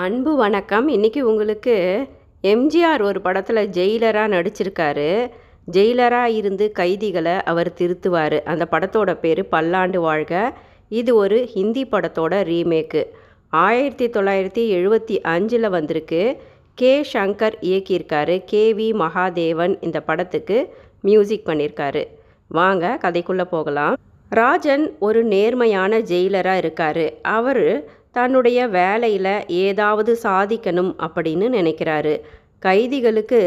அன்பு வணக்கம். இன்றைக்கி உங்களுக்கு எம்ஜிஆர் ஒரு படத்தில் ஜெயிலராக நடிச்சிருக்காரு. ஜெயிலராக இருந்து கைதிகளை அவர் திருத்துவார். அந்த படத்தோட பேர் பல்லாண்டு வாழ்க. இது ஒரு ஹிந்தி படத்தோட ரீமேக்கு. ஆயிரத்தி தொள்ளாயிரத்தி எழுபத்தி அஞ்சில் வந்திருக்கு. கே சங்கர் இயக்கியிருக்காரு. கே வி மகாதேவன் இந்த படத்துக்கு மியூசிக் பண்ணியிருக்காரு. வாங்க கதைக்குள்ளே போகலாம். ராஜன் ஒரு நேர்மையான ஜெயிலராக இருக்கார். அவர் தன்னுடைய வேலையில் ஏதாவது சாதிக்கணும் அப்படின்னு நினைக்கிறாரு. கைதிகளுக்கு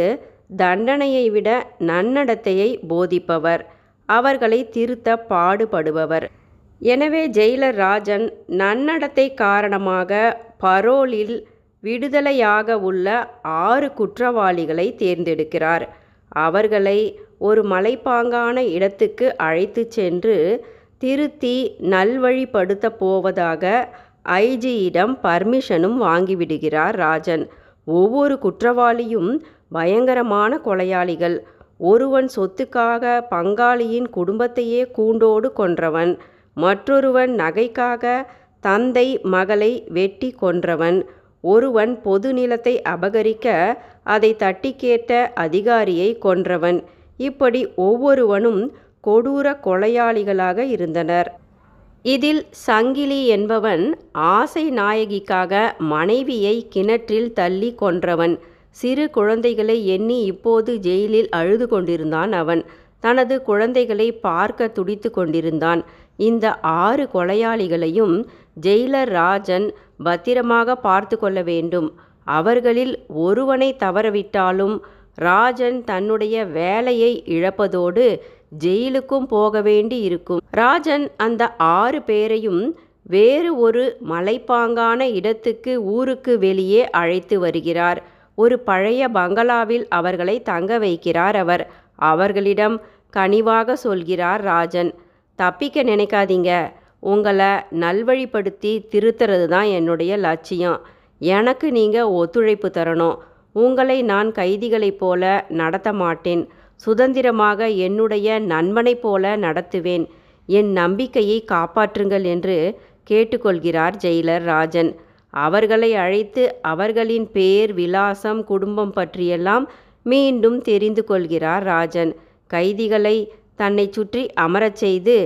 தண்டனையை விட நன்னடத்தையை போதிப்பவர். அவர்களை திருத்த பாடுபடுபவர். எனவே ஜெயிலர் ராஜன் நன்னடத்தை காரணமாக பரோலில் விடுதலையாக உள்ள ஆறு குற்றவாளிகளை தேர்ந்தெடுக்கிறார். அவர்களை ஒரு மலைப்பாங்கான இடத்துக்கு அழைத்து சென்று திருத்தி நல்வழிப்படுத்த போவதாக ஐஜியிடம் பர்மிஷனும் வாங்கிவிடுகிறார் ராஜன். ஒவ்வொரு குற்றவாளியும் பயங்கரமான கொலையாளிகள். ஒருவன் சொத்துக்காக பங்காளியின் குடும்பத்தையே கூண்டோடு கொன்றவன். மற்றொருவன் நகைக்காக தந்தை மகளை வெட்டி கொன்றவன். ஒருவன் பொது நிலத்தை அபகரிக்க அதை தட்டி கேட்ட அதிகாரியை கொன்றவன். இப்படி ஒவ்வொருவனும் கொடூர கொலையாளிகளாக இருந்தனர். இதில் சங்கிலி என்பவன் ஆசை நாயகிக்காக மனைவியை கிணற்றில் தள்ளி கொன்றவன். சிறு குழந்தைகளை எண்ணி இப்போது ஜெயிலில் அழுது கொண்டிருந்தான் அவன். தனது குழந்தைகளை பார்க்க துடித்து கொண்டிருந்தான். இந்த ஆறு கொலையாளிகளையும் ஜெயிலர் ராஜன் பத்திரமாக பார்த்து கொள்ள வேண்டும். அவர்களில் ஒருவனை தவறவிட்டாலும் ராஜன் தன்னுடைய வேலையை இழப்பதோடு ஜெயிலுக்கும் போக வேண்டி இருக்கும். ராஜன் அந்த ஆறு பேரையும் வேறு ஒரு மலைப்பாங்கான இடத்துக்கு ஊருக்கு வெளியே அழைத்து வருகிறார். ஒரு பழைய பங்களாவில் அவர்களை தங்க வைக்கிறார் அவர். அவர்களிடம் கனிவாக சொல்கிறார் ராஜன் தப்பிக்க நினைக்காதீங்க. உங்களை நல்வழிப்படுத்தி திருத்துறது தான் என்னுடைய லட்சியம். எனக்கு நீங்கள் ஒத்துழைப்பு தரணும். உங்களை நான் கைதிகளைப் போல நடத்த மாட்டேன். சுதந்திரமாக என்னுடைய நண்பனைப் போல நடத்துவேன். என் நம்பிக்கையை காப்பாற்றுங்கள் என்று கேட்டுக்கொள்கிறார் ஜெயிலர் ராஜன். அவர்களை அழைத்து அவர்களின் பேர் விலாசம் குடும்பம் பற்றியெல்லாம் மீண்டும் தெரிந்து கொள்கிறார் ராஜன். கைதிகளை தன்னை சுற்றி அமரச் செய்து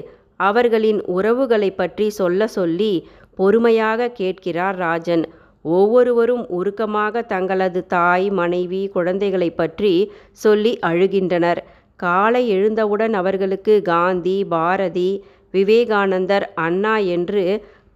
அவர்களின் உறவுகளை பற்றி சொல்ல சொல்லி பொறுமையாக கேட்கிறார் ராஜன். ஒவ்வொருவரும் உருக்கமாக தங்களது தாய் மனைவி குழந்தைகளை பற்றி சொல்லி அழுகின்றனர். காலை எழுந்தவுடன் அவர்களுக்கு காந்தி பாரதி விவேகானந்தர் அண்ணா என்று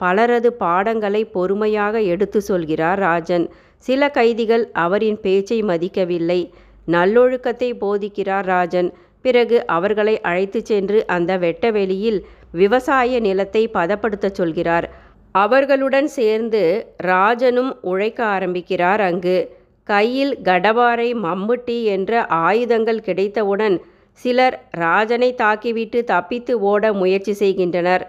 பலரது பாடங்களை பொறுமையாக எடுத்து சொல்கிறார் ராஜன். சில கைதிகள் அவரின் பேச்சை மதிக்கவில்லை. நல்லொழுக்கத்தை போதிக்கிறார் ராஜன். பிறகு அவர்களை அழைத்து சென்று அந்த வெட்டவெளியில் விவசாய நிலத்தை பதப்படுத்தச் சொல்கிறார். அவர்களுடன் சேர்ந்து ராஜனும் உழைக்க ஆரம்பிக்கிறார் அங்கு. கையில் கடவாரை மம்முட்டி என்ற ஆயுதங்கள் கிடைத்தவுடன் சிலர் ராஜனை தாக்கிவிட்டு தப்பித்து ஓட முயற்சி செய்கின்றனர்.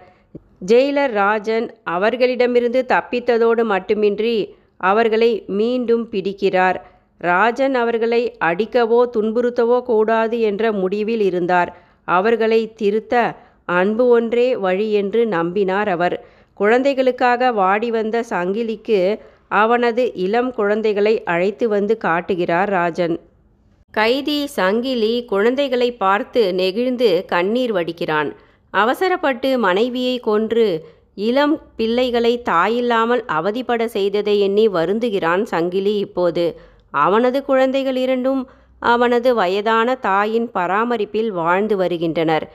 ஜெயிலர் ராஜன் அவர்களிடமிருந்து தப்பித்ததோடு மட்டுமின்றி அவர்களை மீண்டும் பிடிக்கிறார். ராஜன் அவர்களை அடிக்கவோ துன்புறுத்தவோ கூடாது என்ற முடிவில் இருந்தார். அவர்களை திருத்த அன்பு ஒன்றே வழி என்று நம்பினார் அவர். குழந்தைகளுக்காக வாடி வந்த சங்கிலிக்கு அவனது இளம் குழந்தைகளை அழைத்து வந்து காட்டுகிறார் ராஜன். கைதி சங்கிலி குழந்தைகளை பார்த்து நெகிழ்ந்து கண்ணீர் வடிக்கிறான். அவசரப்பட்டு மனைவியை கொன்று இளம் பிள்ளைகளை தாயில்லாமல் அவதிப்பட செய்ததை எண்ணி வருந்துகிறான் சங்கிலி. இப்போது அவனது குழந்தைகள் இரண்டும் அவனது வயதான தாயின் பராமரிப்பில் வாழ்ந்து வருகின்றனர்.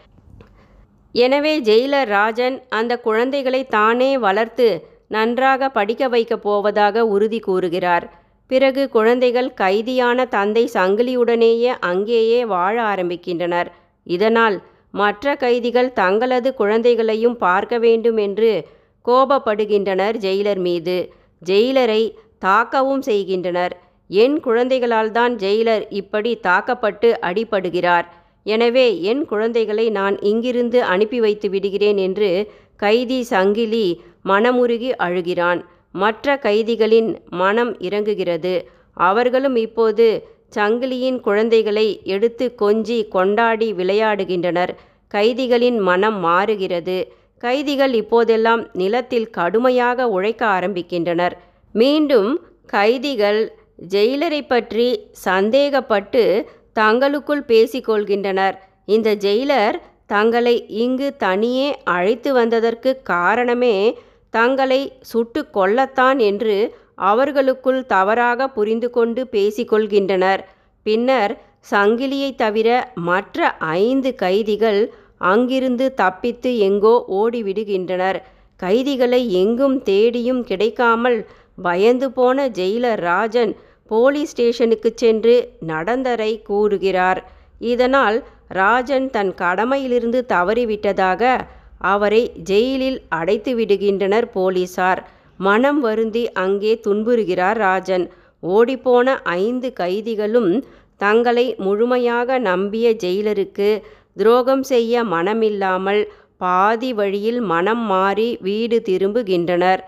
எனவே ஜெயிலர் ராஜன் அந்த குழந்தைகளை தானே வளர்த்து நன்றாக படிக்க வைக்கப் போவதாக உறுதி கூறுகிறார். பிறகு குழந்தைகள் கைதியான தந்தை சங்கிலியுடனேயே அங்கேயே வாழ ஆரம்பிக்கின்றனர். இதனால் மற்ற கைதிகள் தங்களது குழந்தைகளையும் பார்க்க வேண்டும் என்று கோபப்படுகின்றனர் ஜெயிலர் மீது. ஜெயிலரை தாக்கவும் செய்கின்றனர். என் குழந்தைகளால் தான் ஜெயிலர் இப்படி தாக்கப்பட்டு அடிபடுகிறார். எனவே என் குழந்தைகளை நான் இங்கிருந்து அனுப்பி வைத்து விடுகிறேன் என்று கைதி சங்கிலி மனமுருகி அழுகிறான். மற்ற கைதிகளின் மனம் இறங்குகிறது. அவர்களும் இப்போது சங்கிலியின் குழந்தைகளை எடுத்து கொஞ்சி கொண்டாடி விளையாடுகின்றனர். கைதிகளின் மனம் மாறுகிறது. கைதிகள் இப்போதெல்லாம் நிலத்தில் கடுமையாக உழைக்க ஆரம்பிக்கின்றனர். மீண்டும் கைதிகள் ஜெயிலரை பற்றி சந்தேகப்பட்டு தங்களுக்குள் பேசிக்கொள்கின்றனர். இந்த ஜெயிலர் தங்களை இங்கு தனியே அழைத்து வந்ததற்கு காரணமே தங்களை சுட்டு கொல்லத்தான் என்று அவர்களுக்குள் தவறாக புரிந்து கொண்டு பேசிக்கொள்கின்றனர். பின்னர் சங்கிலியை தவிர மற்ற ஐந்து கைதிகள் அங்கிருந்து தப்பித்து எங்கோ ஓடிவிடுகின்றனர். கைதிகளை எங்கும் தேடியும் கிடைக்காமல் பயந்து போன ஜெயிலர் ராஜன் போலீஸ் ஸ்டேஷனுக்கு சென்று நடந்தரை கூறுகிறார். இதனால் ராஜன் தன் கடமையிலிருந்து தவறிவிட்டதாக அவரை ஜெயிலில் அடைத்து விடுகின்றனர் போலீசார். மனம் வருந்தி அங்கே துன்புறுகிறார் ராஜன். ஓடிப்போன ஐந்து கைதிகளும் தங்களை முழுமையாக நம்பிய ஜெயிலருக்கு துரோகம் செய்ய மனமில்லாமல் பாதி வழியில் மனம் மாறி வீடு திரும்புகின்றனர்.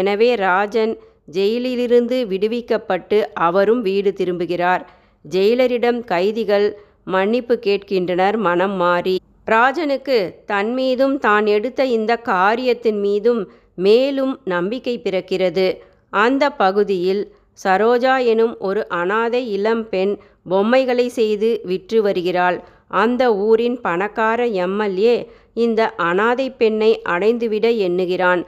எனவே ராஜன் ஜெயிலிலிருந்து விடுவிக்கப்பட்டு அவரும் வீடு திரும்புகிறார். ஜெயிலரிடம் கைதிகள் மன்னிப்பு கேட்கின்றனர். மனம் மாறி ராஜனுக்கு தன் மீதும் தான் எடுத்த இந்த காரியத்தின் மீதும் மேலும் நம்பிக்கை பிறக்கிறது. அந்த பகுதியில் சரோஜா எனும் ஒரு அனாதை இளம் பெண் பொம்மைகளை செய்து விற்று வருகிறாள். அந்த ஊரின் பணக்கார எம்எல்ஏ இந்த அனாதை பெண்ணை அடைந்துவிட எண்ணுகிறான்.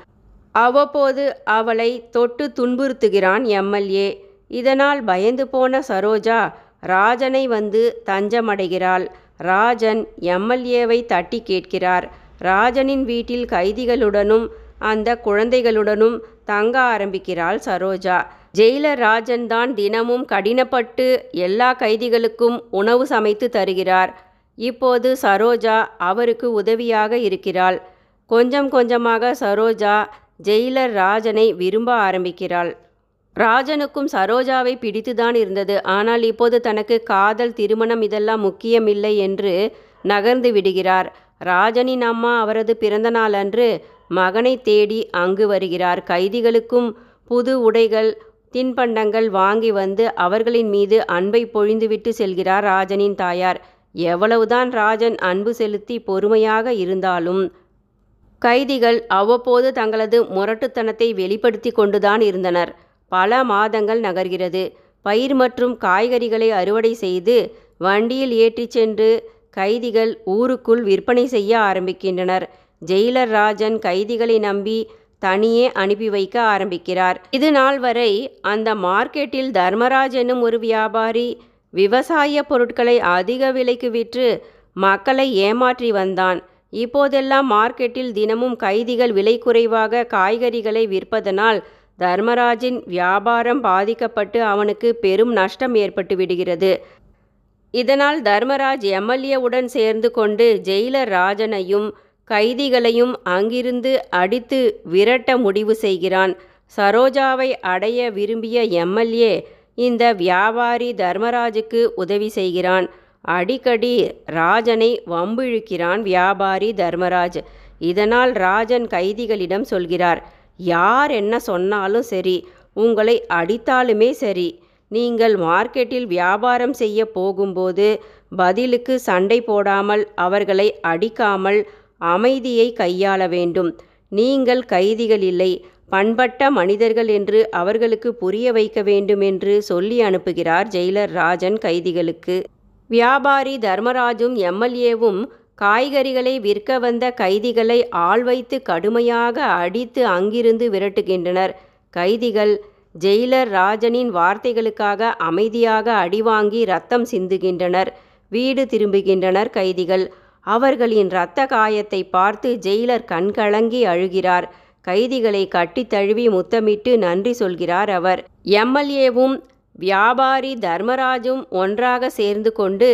அவ்வப்போது அவளை தொட்டு துன்புறுத்துகிறான் எம்எல்ஏ. இதனால் பயந்து போன சரோஜா ராஜனை வந்து தஞ்சமடைகிறாள். ராஜன் எம்எல்ஏவை தட்டி கேட்கிறார். ராஜனின் வீட்டில் கைதிகளுடனும் அந்த குழந்தைகளுடனும் தங்க ஆரம்பிக்கிறாள் சரோஜா. ஜெயிலர் ராஜன் தான் தினமும் கடினப்பட்டு எல்லா கைதிகளுக்கும் உணவு சமைத்து தருகிறார். இப்போது சரோஜா அவருக்கு உதவியாக இருக்கிறாள். கொஞ்சம் கொஞ்சமாக சரோஜா ஜெயிலர் ராஜனை விரும்ப ஆரம்பிக்கிறாள். ராஜனுக்கும் சரோஜாவை பிடித்துதான் இருந்தது. ஆனால் இப்போது தனக்கு காதல் திருமணம் இதெல்லாம் முக்கியமில்லை என்று நகர்ந்து விடுகிறார். ராஜனின் அம்மா அவரது பிறந்த நாளன்று மகனை தேடி அங்கு வருகிறார். கைதிகளுக்கும் புது உடைகள் தின்பண்டங்கள் வாங்கி வந்து அவர்களின் மீது அன்பை பொழிந்துவிட்டு செல்கிறார் ராஜனின் தாயார். எவ்வளவுதான் ராஜன் அன்பு செலுத்தி பொறுமையாக இருந்தாலும் கைதிகள் அவ்வப்போது தங்களது முரட்டுத்தனத்தை வெளிப்படுத்தி கொண்டுதான் இருந்தனர். பல மாதங்கள் நகர்கிறது. பயிர் மற்றும் காய்கறிகளை அறுவடை செய்து வண்டியில் ஏற்றிச் சென்று கைதிகள் ஊருக்குள் விற்பனை செய்ய ஆரம்பிக்கின்றனர். ஜெயிலர் ராஜன் கைதிகளை நம்பி தனியே அனுப்பி வைக்க ஆரம்பிக்கிறார். இது நாள் வரை அந்த மார்க்கெட்டில் தர்மராஜ் என்னும் ஒரு வியாபாரி விவசாய பொருட்களை அதிக விலைக்கு விற்று மக்களை ஏமாற்றி வந்தான். இப்போதெல்லாம் மார்க்கெட்டில் தினமும் கைதிகள் விலை குறைவாக காய்கறிகளை விற்பதனால் தர்மராஜின் வியாபாரம் பாதிக்கப்பட்டு அவனுக்கு பெரும் நஷ்டம் ஏற்பட்டு விடுகிறது. இதனால் தர்மராஜ் எம்எல்ஏவுடன் சேர்ந்து கொண்டு ஜெயிலர் ராஜனையும் கைதிகளையும் அங்கிருந்து அடித்து விரட்ட முடிவு செய்கிறான். சரோஜாவை அடைய விரும்பிய எம்எல்ஏ இந்த வியாபாரி தர்மராஜுக்கு உதவி செய்கிறான். அடிக்கடி ராஜனை வம்பிழுக்கிறான் வியாபாரி தர்மராஜ். இதனால் ராஜன் கைதிகளிடம் சொல்கிறார் யார் என்ன சொன்னாலும் சரி உங்களை அடித்தாலுமே சரி. நீங்கள் மார்க்கெட்டில் வியாபாரம் செய்ய போகும்போது பதிலுக்கு சண்டை போடாமல் அவர்களை அடிக்காமல் அமைதியை கையாள வேண்டும். நீங்கள் கைதிகள் இல்லை பண்பட்ட மனிதர்கள் என்று அவர்களுக்கு புரிய வைக்க வேண்டும் என்று சொல்லி அனுப்புகிறார் ஜெயிலர் ராஜன் கைதிகளுக்கு. வியாபாரி தர்மராஜும் எம்எல்ஏவும் காய்கறிகளை விற்க வந்த கைதிகளை ஆள் வைத்து கடுமையாக அடித்து அங்கிருந்து விரட்டுகின்றனர். கைதிகள் ஜெயிலர் ராஜனின் வார்த்தைகளுக்காக அமைதியாக அடிவாங்கி ரத்தம் சிந்துகின்றனர். வீடு திரும்புகின்றனர் கைதிகள். அவர்களின் இரத்த காயத்தை பார்த்து ஜெயிலர் கண்கலங்கி அழுகிறார். கைதிகளை கட்டி தழுவி முத்தமிட்டு நன்றி சொல்கிறார் அவர். எம்எல்ஏவும் வியாபாரி தர்மராஜும் ஒன்றாக சேர்ந்து கொண்டு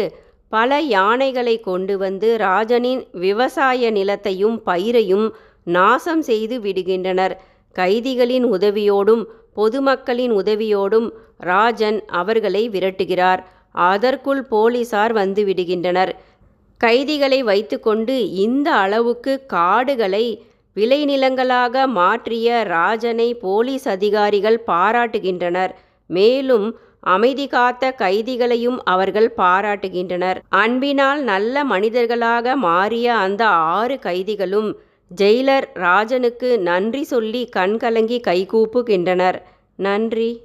பல யானைகளை கொண்டு வந்து ராஜனின் விவசாய நிலத்தையும் பயிரையும் நாசம் செய்து விடுகின்றனர். கைதிகளின் உதவியோடும் பொதுமக்களின் உதவியோடும் ராஜன் அவர்களை விரட்டுகிறார். அதற்குள் போலீசார் வந்து விடுகின்றனர். கைதிகளை வைத்துக்கொண்டு இந்த அளவுக்கு காடுகளை விளைநிலங்களாக மாற்றிய ராஜனை போலீஸ் அதிகாரிகள் பாராட்டுகின்றனர். மேலும் அமைதி காத்த கைதிகளையும் அவர்கள் பாராட்டுகின்றனர். அன்பினால் நல்ல மனிதர்களாக மாறிய அந்த ஆறு கைதிகளும் ஜெயிலர் ராஜனுக்கு நன்றி சொல்லி கண்கலங்கி கைகூப்புகின்றனர். நன்றி.